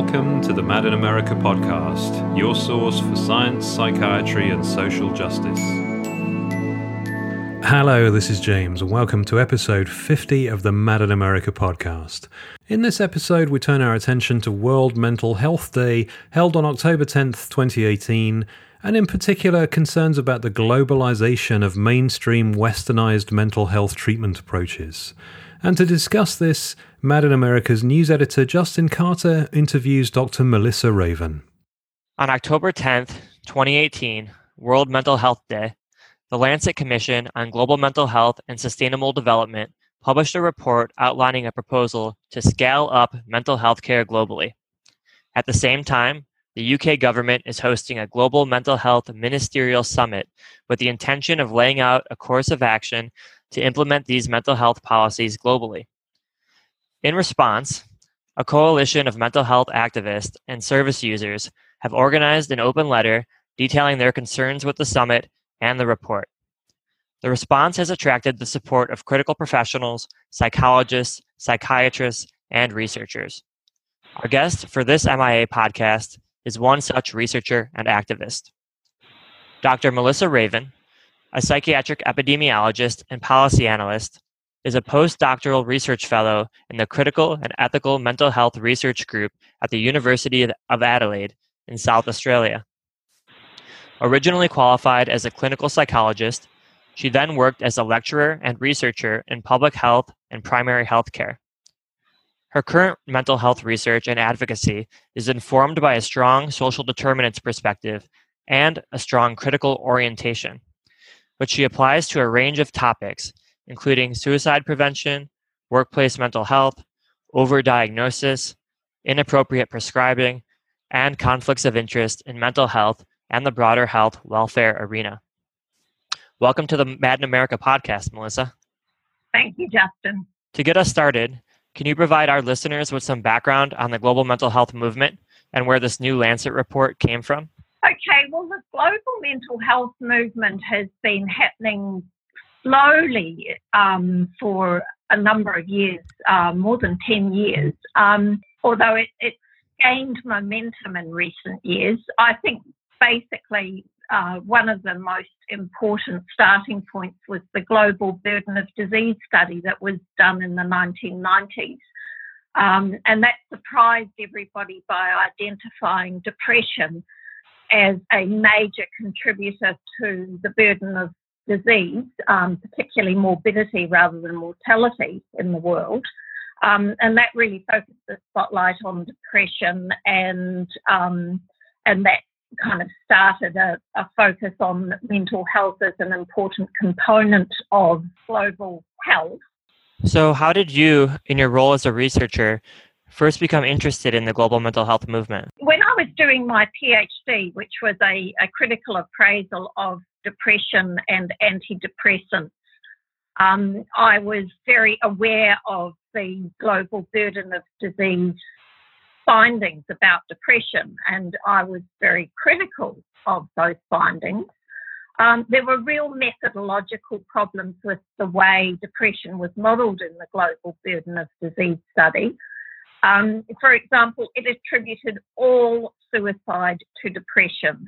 Welcome to the Mad in America podcast, your source for science, psychiatry, and social justice. Hello, this is James, and welcome to episode 50 of the Mad in America podcast. In this episode, we turn our attention to World Mental Health Day, held on October 10th, 2018, and in particular, concerns about the globalization of mainstream westernized mental health treatment approaches. And to discuss this, Mad in America's news editor Justin Karter interviews Dr. Melissa Raven. On October 10th, 2018, World Mental Health Day, the Lancet Commission on Global Mental Health and Sustainable Development published a report outlining a proposal to scale up mental health care globally. At the same time, the UK government is hosting a global mental health ministerial summit with the intention of laying out a course of action to implement these mental health policies globally. In response, a coalition of mental health activists and service users have organized an open letter detailing their concerns with the summit and the report. The response has attracted the support of critical professionals, psychologists, psychiatrists, and researchers. Our guest for this MIA podcast is one such researcher and activist. Dr. Melissa Raven, a psychiatric epidemiologist and policy analyst, is a postdoctoral research fellow in the Critical and Ethical Mental Health Research Group at the University of Adelaide in South Australia. Originally qualified as a clinical psychologist, she then worked as a lecturer and researcher in public health and primary health care. Her current mental health research and advocacy is informed by a strong social determinants perspective and a strong critical orientation which she applies to a range of topics, including suicide prevention, workplace mental health, overdiagnosis, inappropriate prescribing, and conflicts of interest in mental health and the broader health welfare arena. Welcome to the Mad in America podcast, Melissa. Thank you, Justin. To get us started, can you provide our listeners with some background on the global mental health movement and where this new Lancet report came from? Okay, well, the global mental health movement has been happening slowly um, for a number of years, uh, more than 10 years, um, although it, it's gained momentum in recent years. I think basically uh, one of the most important starting points was the global burden of disease study that was done in the 1990s. Um, and that surprised everybody by identifying depression as a major contributor to the burden of disease, um, particularly morbidity rather than mortality in the world. Um, and that really focused the spotlight on depression and um, and that kind of started a, a, focus on mental health as an important component of global health. So, how did you, in your role as a researcher, first become interested in the global mental health movement? When I was doing my PhD, which was a, a critical appraisal of depression and antidepressants, um, I was very aware of the global burden of disease findings about depression, and I was very critical of those findings. Um, there were real methodological problems with the way depression was modelled in the global burden of disease study. Um, for example, it attributed all suicide to depression,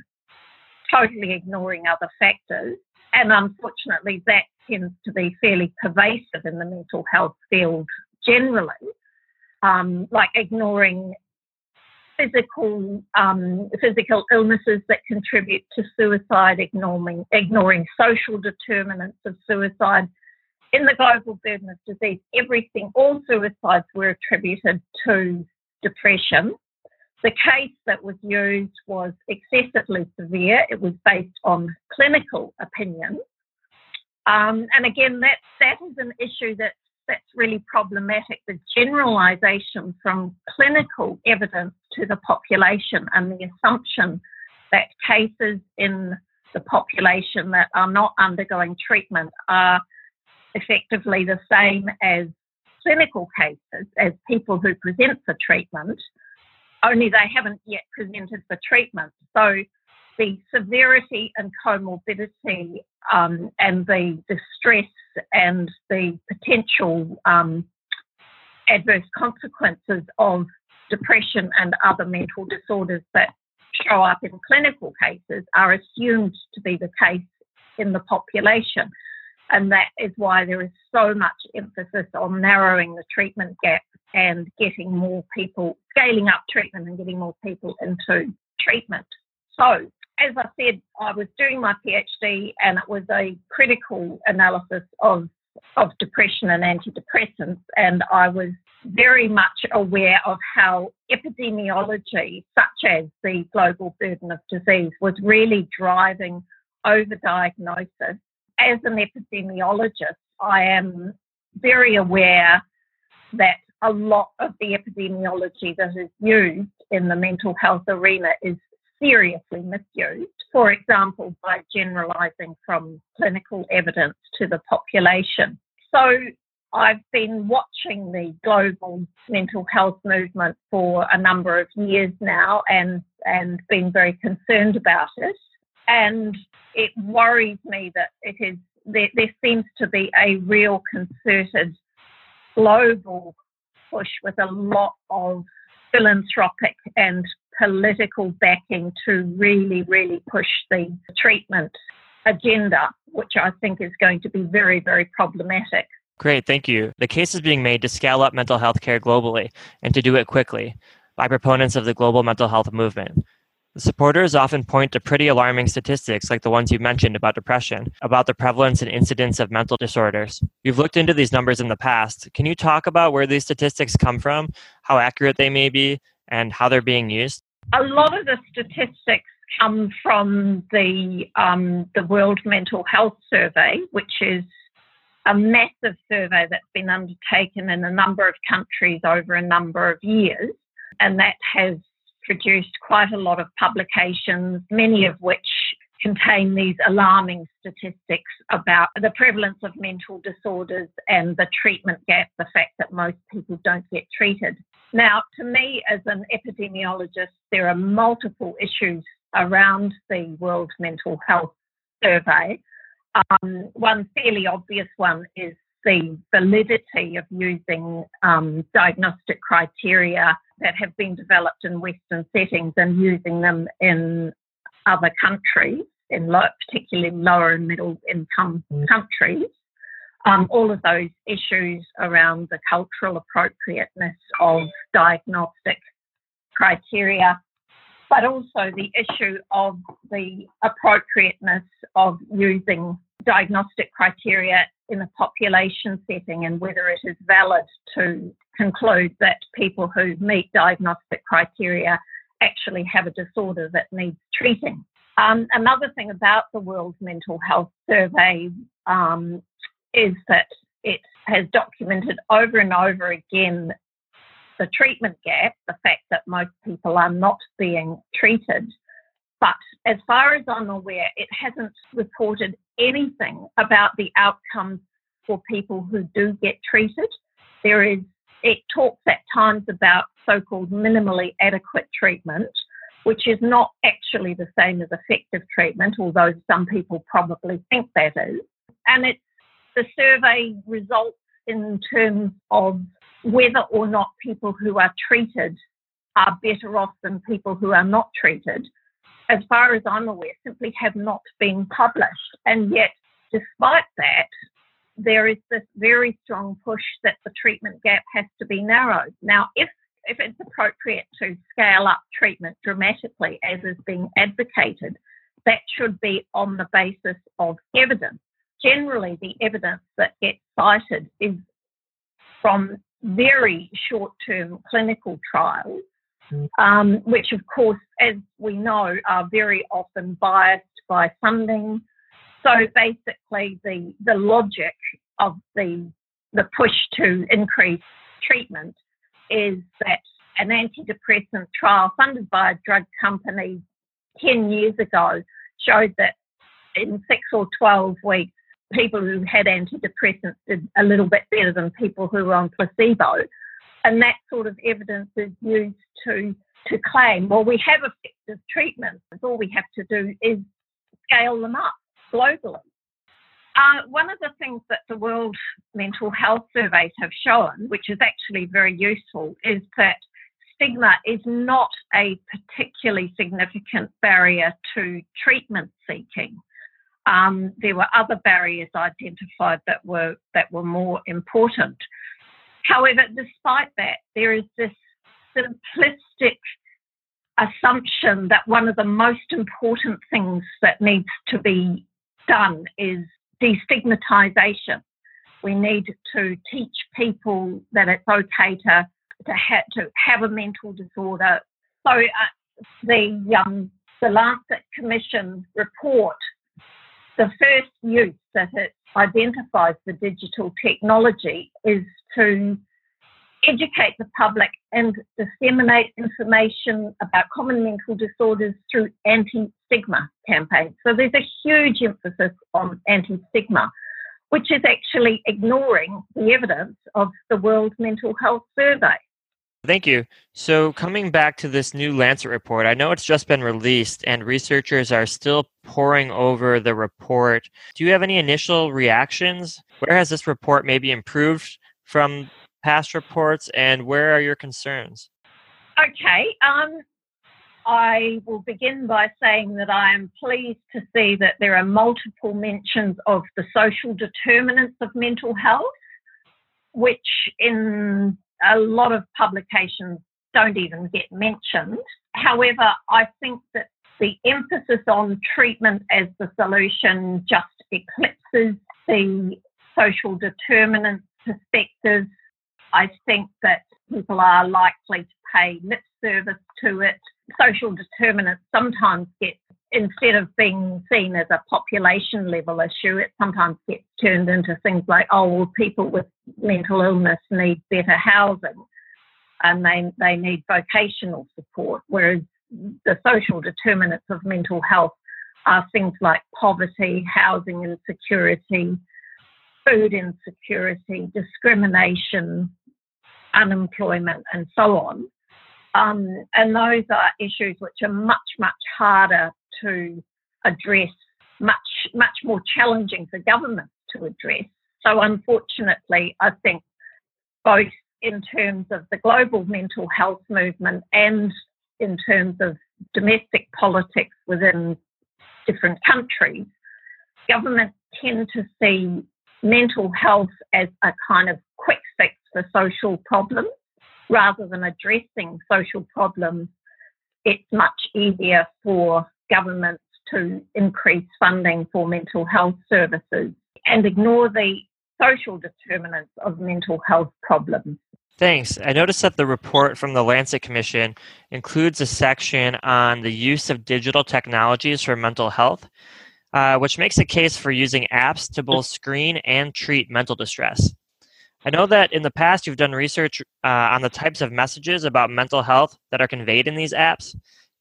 totally ignoring other factors. And unfortunately, that tends to be fairly pervasive in the mental health field generally, um, like ignoring physical um, physical illnesses that contribute to suicide, ignoring ignoring social determinants of suicide, in the global burden of disease, everything, all suicides were attributed to depression. The case that was used was excessively severe. It was based on clinical opinion. Um, and again, that, that is an issue that, that's really problematic the generalization from clinical evidence to the population and the assumption that cases in the population that are not undergoing treatment are effectively the same as clinical cases, as people who present for treatment, only they haven't yet presented for treatment. So the severity and comorbidity um, and the, distress and the potential um, adverse consequences of depression and other mental disorders that show up in clinical cases are assumed to be the case in the population. And that is why there is so much emphasis on narrowing the treatment gap and getting more people, scaling up treatment and getting more people into treatment. So, as I said, I was doing my PhD and it was a critical analysis of, of depression and antidepressants. And I was very much aware of how epidemiology, such as the global burden of disease, was really driving overdiagnosis. As an epidemiologist, I am very aware that a lot of the epidemiology that is used in the mental health arena is seriously misused. For example, by generalising from clinical evidence to the population. So I've been watching the global mental health movement for a number of years now and, and been very concerned about it. And it worries me that it is there, there seems to be a real concerted global push with a lot of philanthropic and political backing to really, really push the treatment agenda, which I think is going to be very, very problematic. Great, thank you. The case is being made to scale up mental health care globally and to do it quickly by proponents of the global mental health movement. Supporters often point to pretty alarming statistics like the ones you mentioned about depression, about the prevalence and incidence of mental disorders. You've looked into these numbers in the past. Can you talk about where these statistics come from, how accurate they may be, and how they're being used? A lot of the statistics come from the um, the World Mental Health Survey, which is a massive survey that's been undertaken in a number of countries over a number of years, and that has produced quite a lot of publications, many of which contain these alarming statistics about the prevalence of mental disorders and the treatment gap, the fact that most people don't get treated. Now, to me, as an epidemiologist, there are multiple issues around the World Mental Health Survey. Um, one fairly obvious one is the validity of using um, diagnostic criteria that have been developed in Western settings and using them in other countries, in low, particularly lower and middle income mm. countries. Um, all of those issues around the cultural appropriateness of diagnostic criteria, but also the issue of the appropriateness of using diagnostic criteria in a population setting and whether it is valid to conclude that people who meet diagnostic criteria actually have a disorder that needs treating. Um, another thing about the World Mental Health Survey um, is that it has documented over and over again the treatment gap, the fact that most people are not being treated. But as far as I'm aware, it hasn't reported anything about the outcomes for people who do get treated. There is it talks at times about so called minimally adequate treatment, which is not actually the same as effective treatment, although some people probably think that is. And it's the survey results in terms of whether or not people who are treated are better off than people who are not treated, as far as I'm aware, simply have not been published. And yet, despite that, there is this very strong push that the treatment gap has to be narrowed. Now, if if it's appropriate to scale up treatment dramatically, as is being advocated, that should be on the basis of evidence. Generally, the evidence that gets cited is from very short term clinical trials, um, which, of course, as we know, are very often biased by funding so basically, the, the logic of the, the push to increase treatment is that an antidepressant trial funded by a drug company 10 years ago showed that in six or 12 weeks, people who had antidepressants did a little bit better than people who were on placebo. And that sort of evidence is used to, to claim, well, we have effective treatments. All we have to do is scale them up globally. Uh, one of the things that the World Mental Health Surveys have shown, which is actually very useful, is that stigma is not a particularly significant barrier to treatment seeking. Um, there were other barriers identified that were that were more important. However, despite that, there is this simplistic assumption that one of the most important things that needs to be done is destigmatization. We need to teach people that it's okay to to, ha- to have a mental disorder. So uh, the um, the Lancet Commission report, the first use that it identifies the digital technology is to educate the public and disseminate information about common mental disorders through anti stigma campaigns. So there's a huge emphasis on anti stigma, which is actually ignoring the evidence of the World Mental Health Survey. Thank you. So, coming back to this new Lancet report, I know it's just been released and researchers are still poring over the report. Do you have any initial reactions? Where has this report maybe improved from past reports and where are your concerns? Okay. Um, I will begin by saying that I am pleased to see that there are multiple mentions of the social determinants of mental health, which in a lot of publications don't even get mentioned. However, I think that the emphasis on treatment as the solution just eclipses the social determinant perspective. I think that people are likely to pay lip service to it. Social determinants sometimes get, instead of being seen as a population level issue, it sometimes gets turned into things like, oh, well, people with mental illness need better housing and they, they need vocational support, whereas the social determinants of mental health are things like poverty, housing insecurity, food insecurity, discrimination, unemployment, and so on. Um, and those are issues which are much, much harder to address, much, much more challenging for governments to address. So, unfortunately, I think both in terms of the global mental health movement and in terms of domestic politics within different countries, governments tend to see mental health as a kind of quick fix for social problems rather than addressing social problems. It's much easier for governments to increase funding for mental health services and ignore the social determinants of mental health problems. Thanks. I noticed that the report from the Lancet Commission includes a section on the use of digital technologies for mental health, uh, which makes a case for using apps to both screen and treat mental distress. I know that in the past you've done research uh, on the types of messages about mental health that are conveyed in these apps.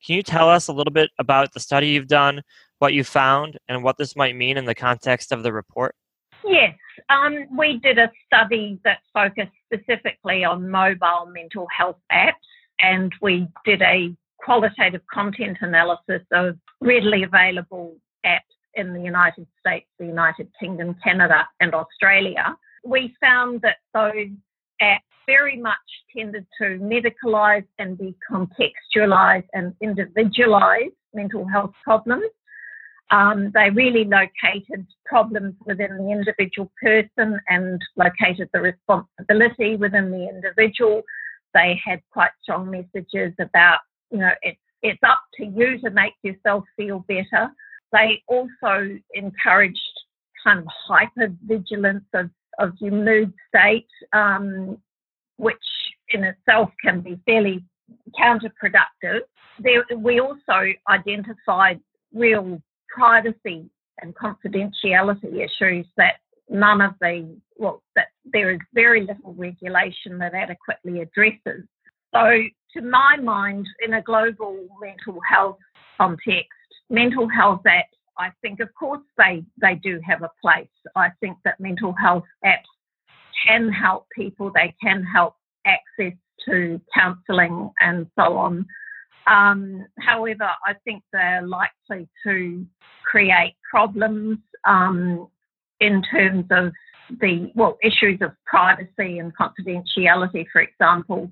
Can you tell us a little bit about the study you've done, what you found, and what this might mean in the context of the report? Yes, um, we did a study that focused specifically on mobile mental health apps, and we did a qualitative content analysis of readily available apps in the United States, the United Kingdom, Canada, and Australia. We found that those apps very much tended to medicalise and decontextualise and individualise mental health problems. Um, they really located problems within the individual person and located the responsibility within the individual. They had quite strong messages about, you know, it's, it's up to you to make yourself feel better. They also encouraged kind of hyper vigilance of, of your mood state, um, which in itself can be fairly counterproductive. There, we also identified real privacy and confidentiality issues that none of the, well, that there is very little regulation that adequately addresses. So, to my mind, in a global mental health context, mental health apps, I think, of course, they, they do have a place. I think that mental health apps can help people, they can help access to counselling and so on. Um, however, I think they're likely to create problems um, in terms of the well issues of privacy and confidentiality, for example.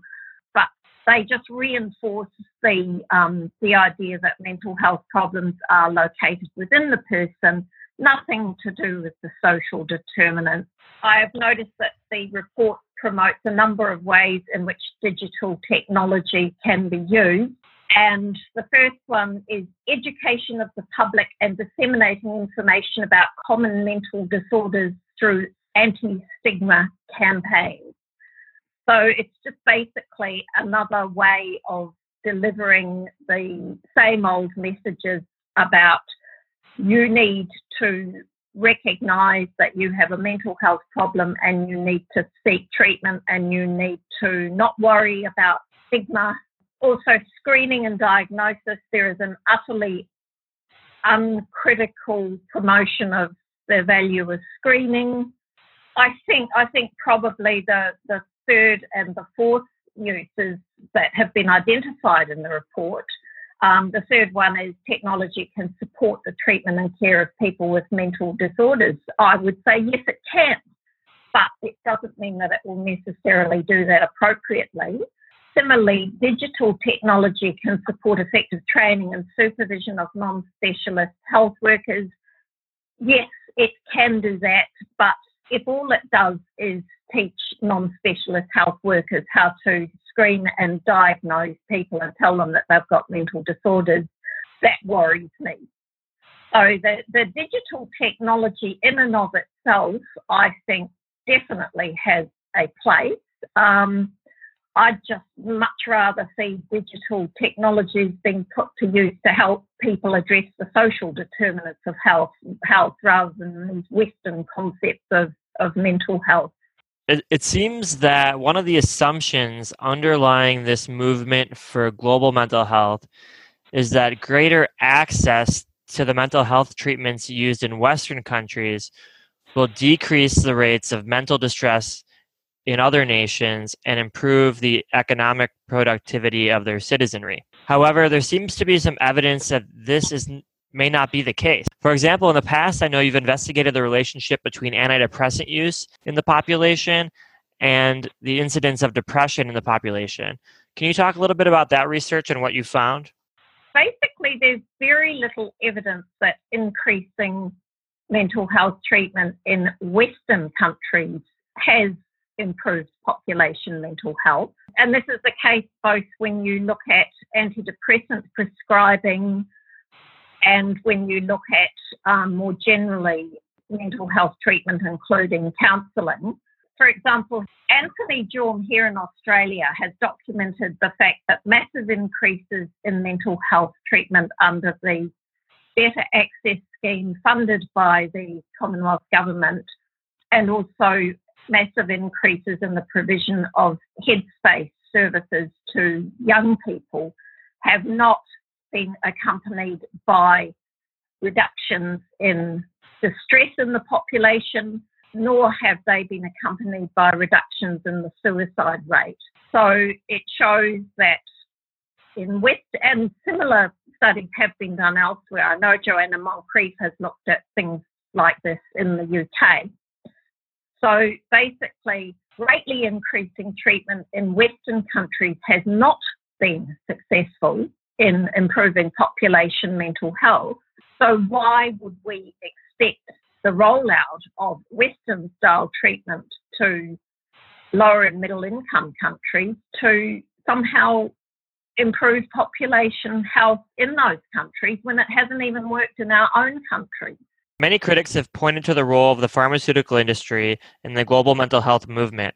But they just reinforce the um, the idea that mental health problems are located within the person, nothing to do with the social determinants. I have noticed that the report promotes a number of ways in which digital technology can be used. And the first one is education of the public and disseminating information about common mental disorders through anti stigma campaigns. So it's just basically another way of delivering the same old messages about you need to recognize that you have a mental health problem and you need to seek treatment and you need to not worry about stigma. Also, screening and diagnosis, there is an utterly uncritical promotion of the value of screening. I think I think probably the, the third and the fourth uses that have been identified in the report. Um, the third one is technology can support the treatment and care of people with mental disorders. I would say yes, it can, but it doesn't mean that it will necessarily do that appropriately. Similarly, digital technology can support effective training and supervision of non specialist health workers. Yes, it can do that, but if all it does is teach non specialist health workers how to screen and diagnose people and tell them that they've got mental disorders, that worries me. So the, the digital technology in and of itself, I think, definitely has a place. Um, I'd just much rather see digital technologies being put to use to help people address the social determinants of health, health rather than these Western concepts of, of mental health. It, it seems that one of the assumptions underlying this movement for global mental health is that greater access to the mental health treatments used in Western countries will decrease the rates of mental distress in other nations and improve the economic productivity of their citizenry. However, there seems to be some evidence that this is may not be the case. For example, in the past, I know you've investigated the relationship between antidepressant use in the population and the incidence of depression in the population. Can you talk a little bit about that research and what you found? Basically, there's very little evidence that increasing mental health treatment in Western countries has improved population mental health. And this is the case both when you look at antidepressant prescribing and when you look at um, more generally mental health treatment, including counselling. For example, Anthony Jorm here in Australia has documented the fact that massive increases in mental health treatment under the Better Access Scheme funded by the Commonwealth Government and also massive increases in the provision of headspace services to young people have not been accompanied by reductions in distress in the population, nor have they been accompanied by reductions in the suicide rate. So it shows that in West and similar studies have been done elsewhere. I know Joanna Moncrieff has looked at things like this in the UK. So basically, greatly increasing treatment in Western countries has not been successful in improving population mental health. So, why would we expect the rollout of Western style treatment to lower and middle income countries to somehow improve population health in those countries when it hasn't even worked in our own country? Many critics have pointed to the role of the pharmaceutical industry in the global mental health movement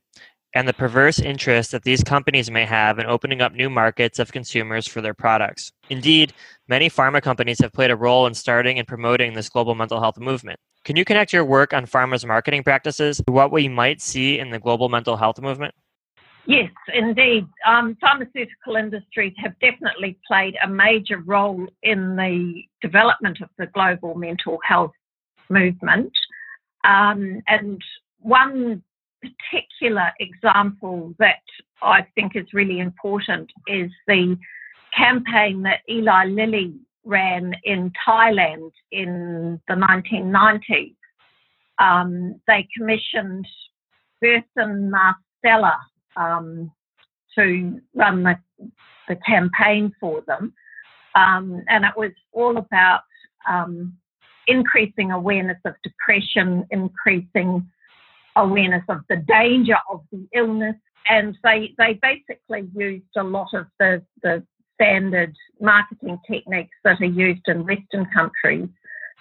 and the perverse interest that these companies may have in opening up new markets of consumers for their products. Indeed, many pharma companies have played a role in starting and promoting this global mental health movement. Can you connect your work on pharma's marketing practices to what we might see in the global mental health movement? Yes, indeed. Um, pharmaceutical industries have definitely played a major role in the development of the global mental health movement. Um, and one particular example that I think is really important is the campaign that Eli Lilly ran in Thailand in the 1990s. Um, they commissioned Burson Marsteller um, to run the, the campaign for them. Um, and it was all about um, increasing awareness of depression, increasing awareness of the danger of the illness. And they, they basically used a lot of the, the standard marketing techniques that are used in Western countries,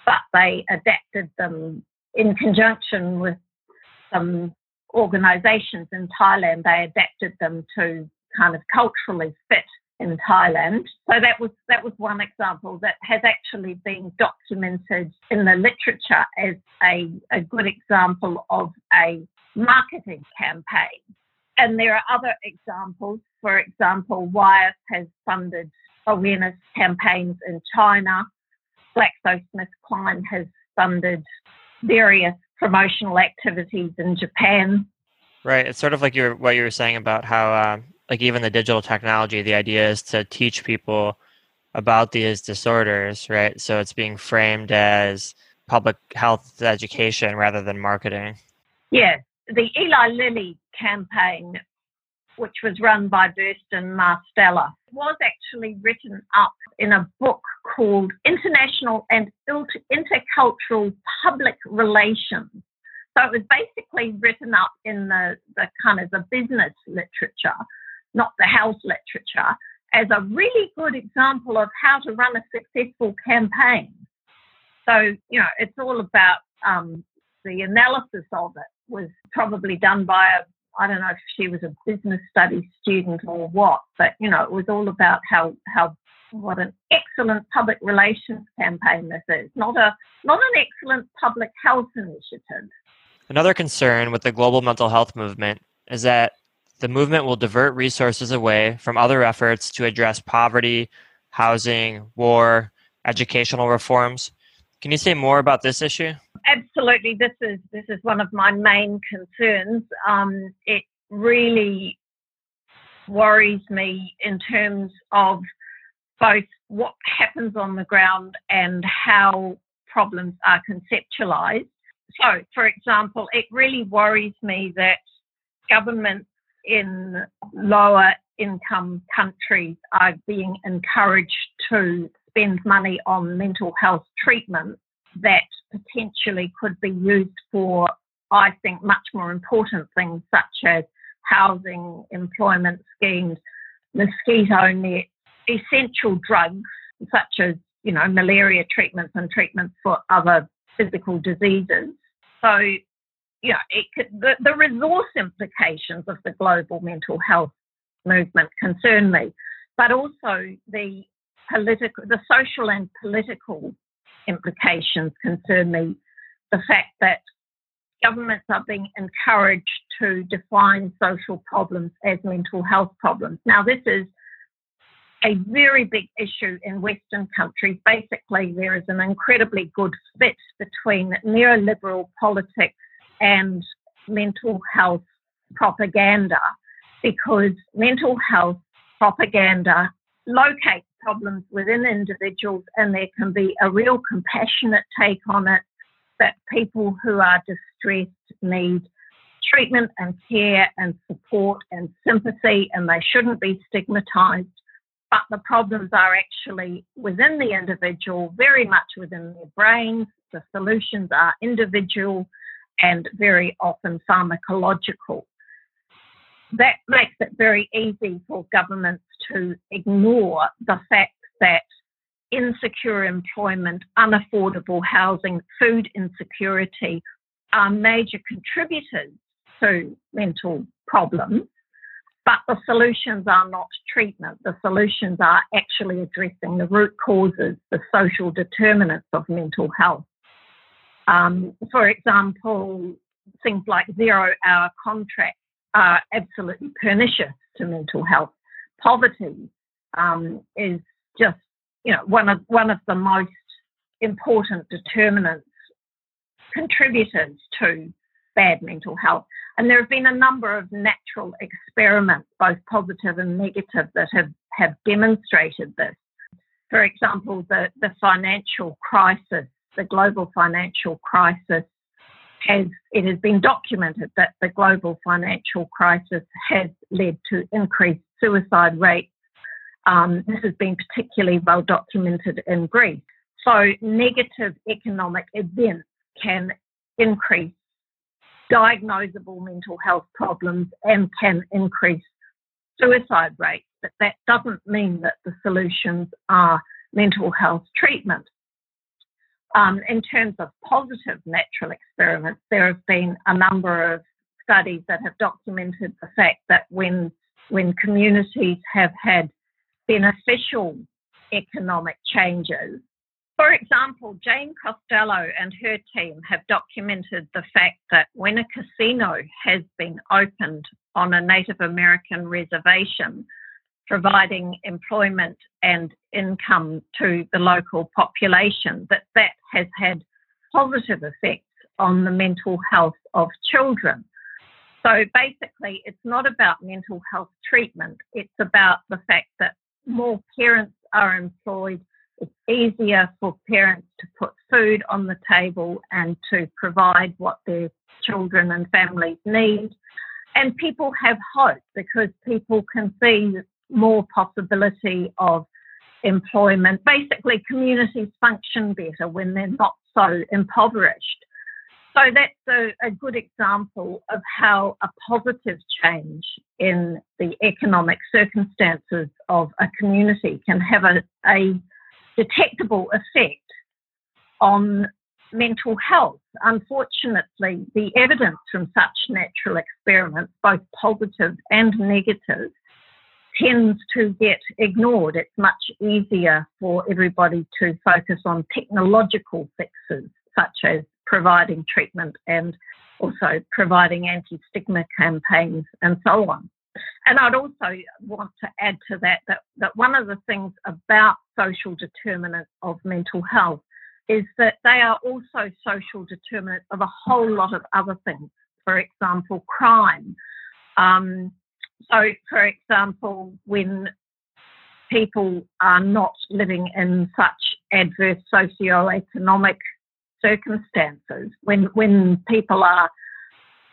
but they adapted them in conjunction with some organisations in Thailand. They adapted them to kind of culturally fit in Thailand. So that was that was one example that has actually been documented in the literature as a, a good example of a marketing campaign. And there are other examples. For example, Wyeth has funded awareness campaigns in China. GlaxoSmithKline has funded various promotional activities in Japan. Right. It's sort of like you what you were saying about how, uh, like, even the digital technology, the idea is to teach people about these disorders, right? So it's being framed as public health education rather than marketing. Yes. The Eli Lilly campaign, which was run by Burson Marsteller was actually written up in a book called International and Intercultural Public Relations. So it was basically written up in the, the kind of the business literature, not the health literature, as a really good example of how to run a successful campaign. So, you know, it's all about um, the analysis of it was probably done by a I don't know if she was a business studies student or what, but you know, it was all about how how what an excellent public relations campaign this is. Not a not an excellent public health initiative. Another concern with the global mental health movement is that the movement will divert resources away from other efforts to address poverty, housing, war, educational reforms. Can you say more about this issue? Absolutely, this is this is one of my main concerns. Um, it really worries me in terms of both what happens on the ground and how problems are conceptualized. So, for example, it really worries me that governments in lower income countries are being encouraged to spend money on mental health treatment that potentially could be used for, I think, much more important things such as housing, employment schemes, mosquito nets, essential drugs such as, you know, malaria treatments and treatments for other physical diseases. So, you know, could, the, the resource implications of the global mental health movement concern me, but also the political, the social and political implications concern me. The fact that governments are being encouraged to define social problems as mental health problems. Now, this is a very big issue in Western countries. Basically, there is an incredibly good fit between neoliberal politics and mental health propaganda because mental health propaganda locates problems within individuals and there can be a real compassionate take on it that people who are distressed need treatment and care and support and sympathy and they shouldn't be stigmatized but the problems are actually within the individual, very much within their brains. The solutions are individual and very often pharmacological. That makes it very easy for governments to ignore the fact that insecure employment, unaffordable housing, food insecurity are major contributors to mental problems but the solutions are not treatment. The solutions are actually addressing the root causes, the social determinants of mental health. Um, for example, things like zero hour contracts are absolutely pernicious to mental health. Poverty um, is just, you know, one of one of the most important determinants, contributors to bad mental health. And there have been a number of natural experiments, both positive and negative, that have, have demonstrated this. For example, the, the financial crisis, the global financial crisis, has it has been documented that the global financial crisis has led to increased suicide rates. Um, this has been particularly well documented in Greece. So negative economic events can increase diagnosable mental health problems and can increase suicide rates. But that doesn't mean that the solutions are mental health treatment. Um, in terms of positive natural experiments, there have been a number of studies that have documented the fact that when when communities have had beneficial economic changes, for example, Jane Costello and her team have documented the fact that when a casino has been opened on a Native American reservation, providing employment and income to the local population, that that has had positive effects on the mental health of children. So basically, it's not about mental health treatment, it's about the fact that more parents are employed. It's easier for parents to put food on the table and to provide what their children and families need. And people have hope because people can see more possibility of employment. Basically, communities function better when they're not so impoverished. So that's a, a, good example of how a positive change in the economic circumstances of a community can have a, a detectable effect on mental health. Unfortunately, the evidence from such natural experiments, both positive and negative, tends to get ignored. It's much easier for everybody to focus on technological fixes, such as providing treatment and also providing anti stigma campaigns and so on. And I'd also want to add to that, that that one of the things about social determinants of mental health is that they are also social determinants of a whole lot of other things. For example, crime. Um, so, for example, when people are not living in such adverse socio-economic circumstances, when when people are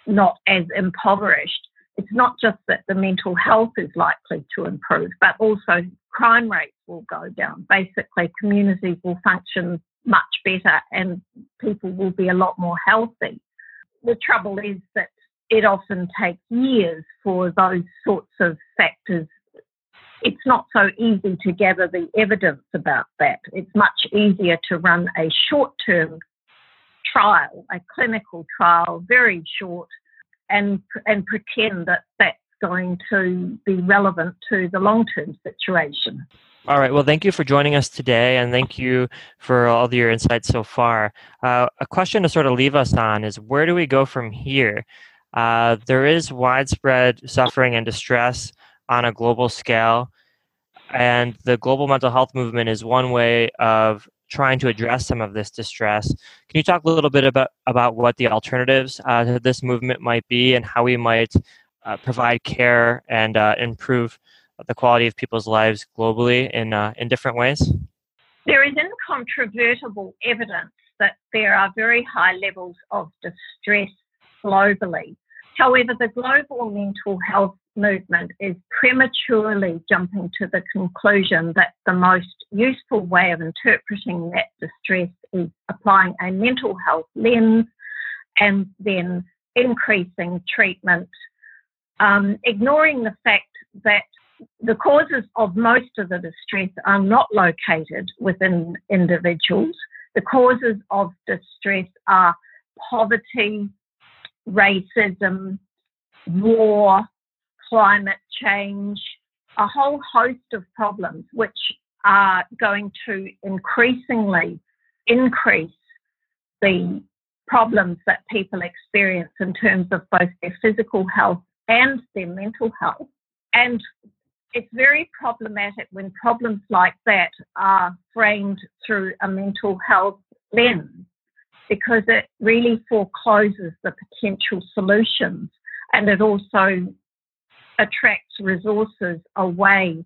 not as impoverished, it's not just that the mental health is likely to improve, but also crime rates will go down. Basically, communities will function much better and people will be a lot more healthy. The trouble is that it often takes years for those sorts of factors. It's not so easy to gather the evidence about that. It's much easier to run a short term trial, a clinical trial, very short, and and pretend that that's going to be relevant to the long term situation. All right. Well, thank you for joining us today, and thank you for all your insights so far. Uh, a question to sort of leave us on is where do we go from here? Uh, there is widespread suffering and distress on a global scale, and the global mental health movement is one way of trying to address some of this distress. Can you talk a little bit about, about what the alternatives uh, to this movement might be and how we might uh, provide care and uh, improve the quality of people's lives globally in, uh, in different ways? There is incontrovertible evidence that there are very high levels of distress globally. However, the global mental health movement is prematurely jumping to the conclusion that the most useful way of interpreting that distress is applying a mental health lens and then increasing treatment, um, ignoring the fact that the causes of most of the distress are not located within individuals. The causes of distress are poverty, racism, war, climate change, a whole host of problems which are going to increasingly increase the problems that people experience in terms of both their physical health and their mental health. And it's very problematic when problems like that are framed through a mental health lens because it really forecloses the potential solutions and it also attracts resources away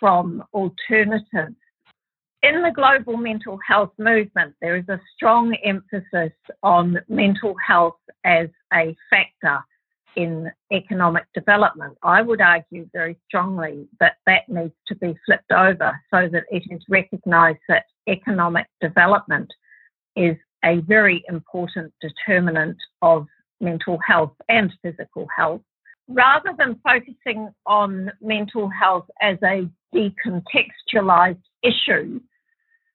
from alternatives. in the global mental health movement, there is a strong emphasis on mental health as a factor in economic development. I would argue very strongly that that needs to be flipped over so that it is recognised that economic development is a very important determinant of mental health and physical health. Rather than focusing on mental health as a decontextualized issue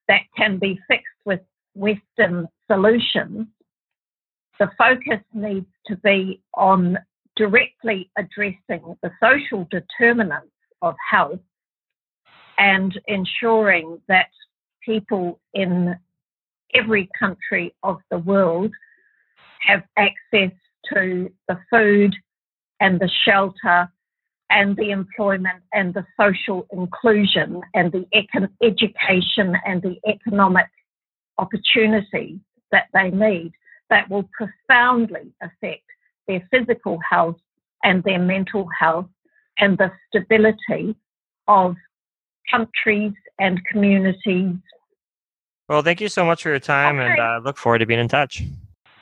that can be fixed with Western solutions, the focus needs to be on directly addressing the social determinants of health and ensuring that people in every country of the world have access to the food and the shelter and the employment and the social inclusion and the econ- education and the economic opportunities that they need that will profoundly affect their physical health and their mental health and the stability of countries and communities. Well, thank you so much for your time okay. and I uh, look forward to being in touch.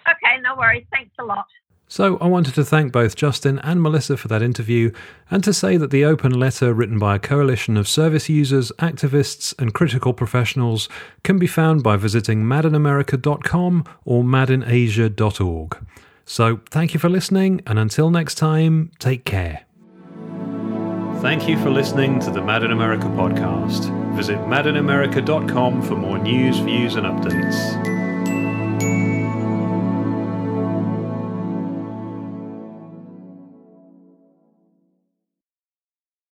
Okay, no worries. Thanks a lot. So, I wanted to thank both Justin and Melissa for that interview, and to say that the open letter written by a coalition of service users, activists, and critical professionals can be found by visiting madinamerica.com or madinasia.org. So, thank you for listening, and until next time, take care. Thank you for listening to the Mad in America podcast. Visit madinamerica.com for more news, views, and updates.